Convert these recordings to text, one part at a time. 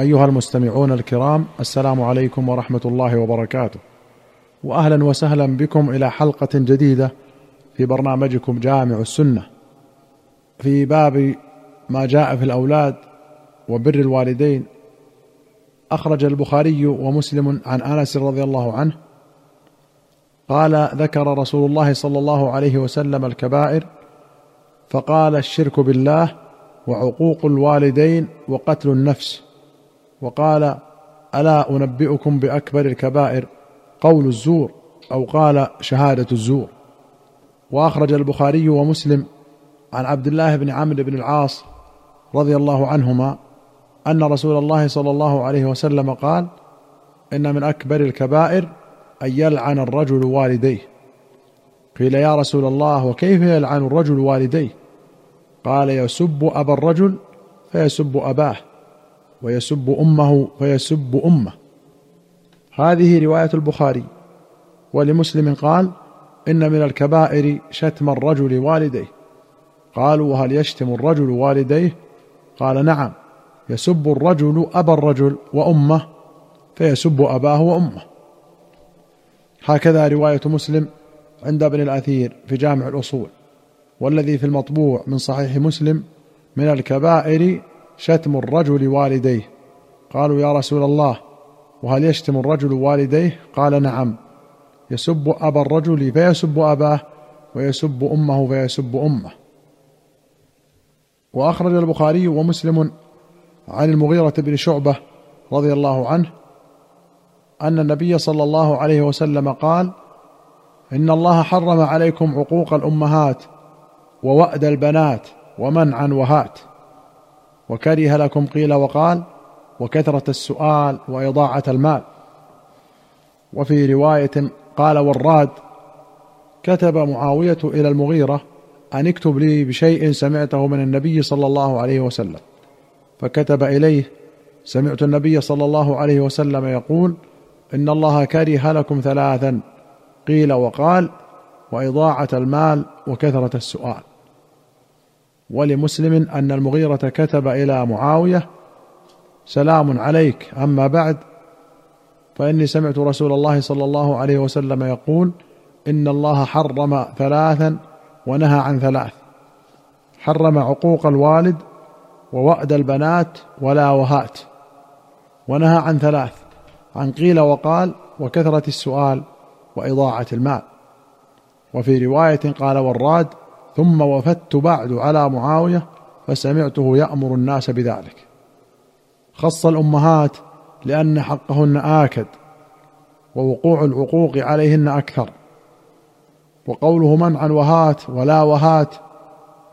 أيها المستمعون الكرام السلام عليكم ورحمة الله وبركاته. واهلا وسهلا بكم إلى حلقة جديدة في برنامجكم جامع السنة. في باب ما جاء في الأولاد وبر الوالدين أخرج البخاري ومسلم عن أنس رضي الله عنه قال ذكر رسول الله صلى الله عليه وسلم الكبائر فقال الشرك بالله وعقوق الوالدين وقتل النفس. وقال ألا أنبئكم بأكبر الكبائر؟ قول الزور أو قال شهادة الزور. وأخرج البخاري ومسلم عن عبد الله بن عمرو بن العاص رضي الله عنهما أن رسول الله صلى الله عليه وسلم قال إن من أكبر الكبائر أن يلعن الرجل والديه. قيل يا رسول الله وكيف يلعن الرجل والديه؟ قال يسب أبا الرجل فيسب أباه. ويسب أمه فيسب أمه. هذه رواية البخاري. ولمسلم قال إن من الكبائر شتم الرجل والديه. قالوا وهل يشتم الرجل والديه؟ قال نعم. يسب الرجل أبا الرجل وأمه فيسب أباه وأمه. هكذا رواية مسلم عند ابن الأثير في جامع الأصول. والذي في المطبوع من صحيح مسلم من الكبائر شتم الرجل والديه. قالوا يا رسول الله وهل يشتم الرجل والديه؟ قال نعم. يسب أبا الرجل فيسب أباه ويسب أمه فيسب أمه. وأخرج البخاري ومسلم عن المغيرة بن شعبة رضي الله عنه أن النبي صلى الله عليه وسلم قال إن الله حرم عليكم عقوق الأمهات ووأد البنات ومنعا وهات. وكره لكم قيل وقال وكثرة السؤال وإضاعة المال. وفي رواية قال والراد كتب معاوية إلى المغيرة أن اكتب لي بشيء سمعته من النبي صلى الله عليه وسلم. فكتب إليه سمعت النبي صلى الله عليه وسلم يقول إن الله كره لكم ثلاثا قيل وقال وإضاعة المال وكثرة السؤال. ولمسلم أن المغيرة كتب إلى معاوية سلام عليك أما بعد فإني سمعت رسول الله صلى الله عليه وسلم يقول إن الله حرم ثلاثا ونهى عن ثلاث حرم عقوق الوالد ووأد البنات ولا وهات ونهى عن ثلاث عن قيل وقال وكثرة السؤال وإضاعة المال. وفي رواية قال والراد ثم وفدت بعد على معاوية فسمعته يأمر الناس بذلك. خص الأمهات لأن حقهن آكد ووقوع العقوق عليهن أكثر. وقوله منعا وهات ولا وهات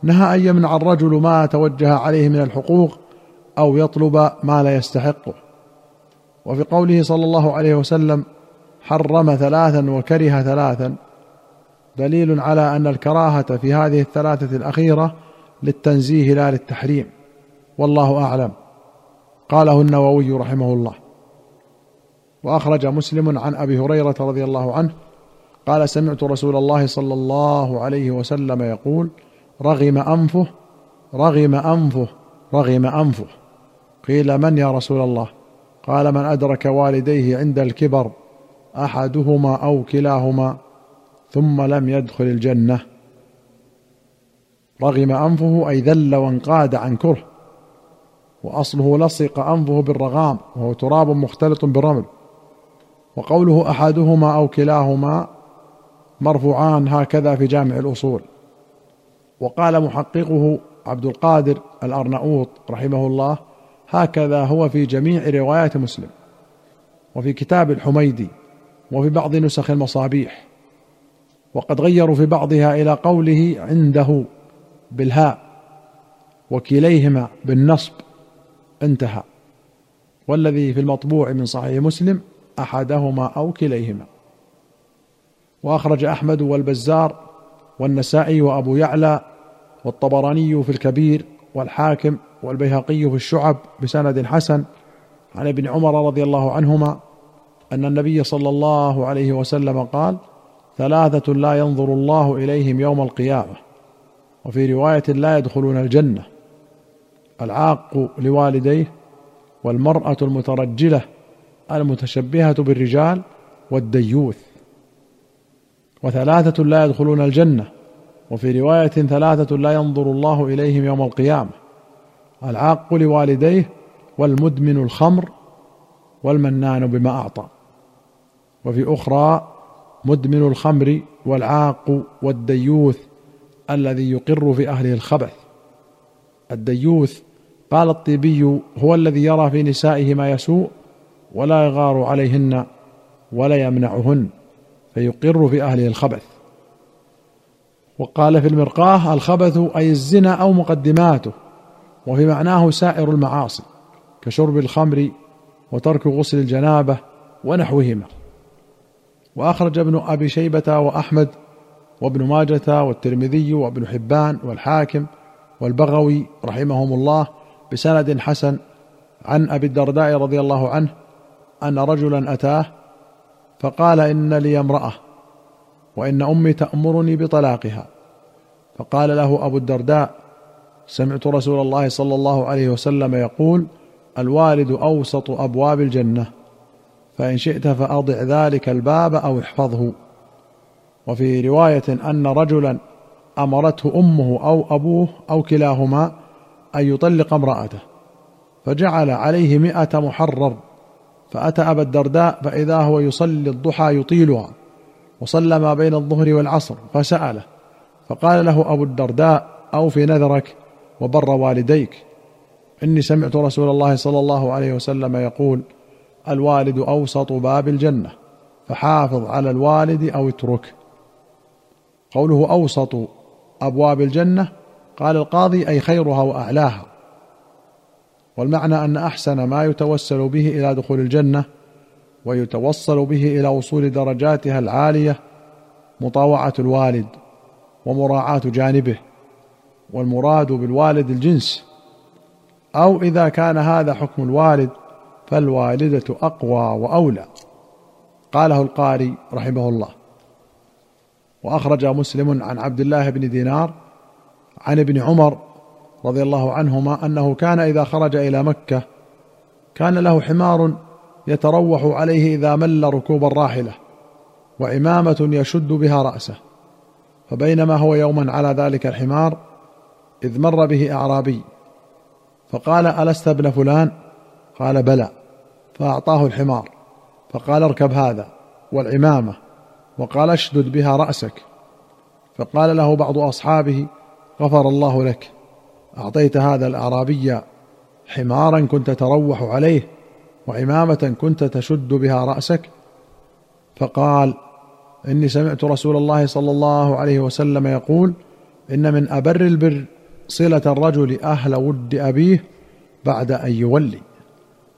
نهى أن يمنع الرجل ما توجه عليه من الحقوق أو يطلب ما لا يستحقه. وفي قوله صلى الله عليه وسلم حرم ثلاثا وكره ثلاثا دليل على أن الكراهة في هذه الثلاثة الأخيرة للتنزيه لا للتحريم. والله أعلم. قاله النووي رحمه الله. وأخرج مسلم عن أبي هريرة رضي الله عنه قال سمعت رسول الله صلى الله عليه وسلم يقول رغم أنفه رغم أنفه رغم أنفه. قيل من يا رسول الله؟ قال من أدرك والديه عند الكبر أحدهما أو كلاهما؟ ثم لم يدخل الجنة. رغم أنفه أي ذل وانقاد عن كره. وأصله لصق أنفه بالرغام وهو تراب مختلط بالرمل. وقوله أحدهما أو كلاهما مرفوعان هكذا في جامع الأصول. وقال محققه عبد القادر الأرناؤوط رحمه الله هكذا هو في جميع روايات مسلم. وفي كتاب الحميدي وفي بعض نسخ المصابيح. وقد غيروا في بعضها إلى قوله عنده بالهاء وكليهما بالنصب انتهى. والذي في المطبوع من صحيح مسلم أحدهما أو كليهما. وأخرج أحمد والبزار والنسائي وأبو يعلى والطبراني في الكبير والحاكم والبيهقي في الشعب بسند حسن عن ابن عمر رضي الله عنهما أن النبي صلى الله عليه وسلم قال ثلاثة لا ينظر الله إليهم يوم القيامة. وفي رواية لا يدخلون الجنة. العاق لوالديه والمرأة المترجلة المتشبهة بالرجال والديوث. وثلاثة لا يدخلون الجنة. وفي رواية ثلاثة لا ينظر الله إليهم يوم القيامة. العاق لوالديه والمدمن الخمر والمنان بما أعطى. وفي أخرى مدمن الخمر والعاق والديوث الذي يقر في أهله الخبث. الديوث قال الطيبي هو الذي يرى في نسائه ما يسوء ولا يغار عليهن ولا يمنعهن فيقر في أهله الخبث. وقال في المرقاه الخبث أي الزنا أو مقدماته وفي معناه سائر المعاصي كشرب الخمر وترك غسل الجنابة ونحوهما. وأخرج ابن أبي شيبة وأحمد وابن ماجة والترمذي وابن حبان والحاكم والبغوي رحمهم الله بسند حسن عن أبي الدرداء رضي الله عنه أن رجلا أتاه فقال إن لي امرأة وإن أمي تأمرني بطلاقها. فقال له أبو الدرداء سمعت رسول الله صلى الله عليه وسلم يقول الوالد أوسط أبواب الجنة. فإن شئت فأضع ذلك الباب أو احفظه. وفي رواية أن رجلا أمرته أمه أو أبوه أو كلاهما أن يطلق امرأته فجعل عليه مائه محرر فأتى أبا الدرداء فإذا هو يصلي الضحى يطيلها وصلى ما بين الظهر والعصر فسأله فقال له أبو الدرداء أوفي نذرك وبر والديك. إني سمعت رسول الله صلى الله عليه وسلم يقول الوالد أوسط باب الجنة فحافظ على الوالد أو اترك. قوله أوسط أبواب الجنة قال القاضي أي خيرها وأعلاها. والمعنى أن أحسن ما يتوسل به إلى دخول الجنة ويتوصل به إلى وصول درجاتها العالية مطاوعة الوالد ومراعاة جانبه والمراد بالوالد الجنس. أو إذا كان هذا حكم الوالد فالوالدة أقوى وأولى. قاله القاري رحمه الله. وأخرج مسلم عن عبد الله بن دينار عن ابن عمر رضي الله عنهما أنه كان إذا خرج إلى مكة كان له حمار يتروح عليه إذا مل ركوب الراحلة وعمامة يشد بها رأسه. فبينما هو يوما على ذلك الحمار إذ مر به أعرابي. فقال ألست ابن فلان؟ قال بلى. فأعطاه الحمار فقال اركب هذا والعمامة وقال اشدد بها رأسك. فقال له بعض أصحابه غفر الله لك أعطيت هذا الأعرابي حمارا كنت تروح عليه وعمامة كنت تشد بها رأسك. فقال إني سمعت رسول الله صلى الله عليه وسلم يقول إن من أبر البر صلة الرجل أهل ود أبيه بعد أن يولي.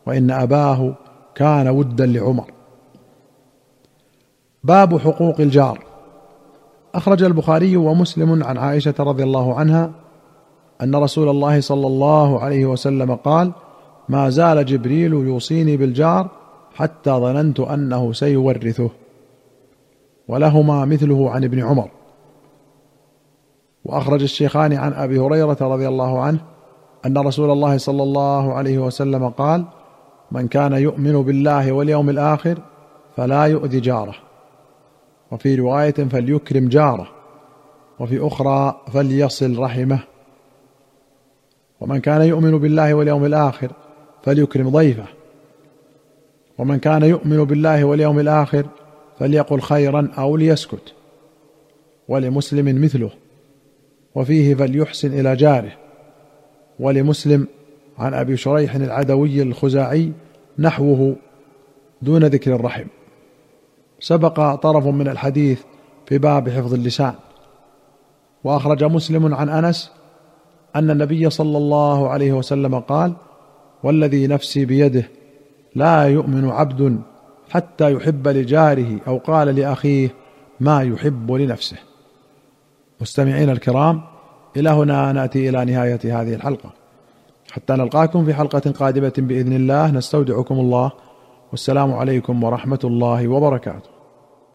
وإن أباه كان ودا لعمر. باب حقوق الجار. أخرج البخاري ومسلم عن عائشة رضي الله عنها أن رسول الله صلى الله عليه وسلم قال ما زال جبريل يوصيني بالجار حتى ظننت أنه سيورثه. ولهما مثله عن ابن عمر. وأخرج الشيخان عن أبي هريرة رضي الله عنه أن رسول الله صلى الله عليه وسلم قال من كان يؤمن بالله واليوم الآخر فلا يؤذي جاره. وفي رواية فليكرم جاره وفي أخرى فليصل رحمه. ومن كان يؤمن بالله واليوم الآخر فليكرم ضيفه. ومن كان يؤمن بالله واليوم الآخر فليقل خيرا أو ليسكت ولمسلم مثله. وفيه فليحسن إلى جاره ولمسلم عن أبي شريح العدوي الخزاعي نحوه دون ذكر الرحم. سبق طرف من الحديث في باب حفظ اللسان. وأخرج مسلم عن أنس أن النبي صلى الله عليه وسلم قال والذي نفسي بيده لا يؤمن عبد حتى يحب لجاره أو قال لأخيه ما يحب لنفسه. مستمعين الكرام إلى هنا نأتي إلى نهاية هذه الحلقة. حتى نلقاكم في حلقة قادمة بإذن الله. نستودعكم الله. والسلام عليكم ورحمة الله وبركاته.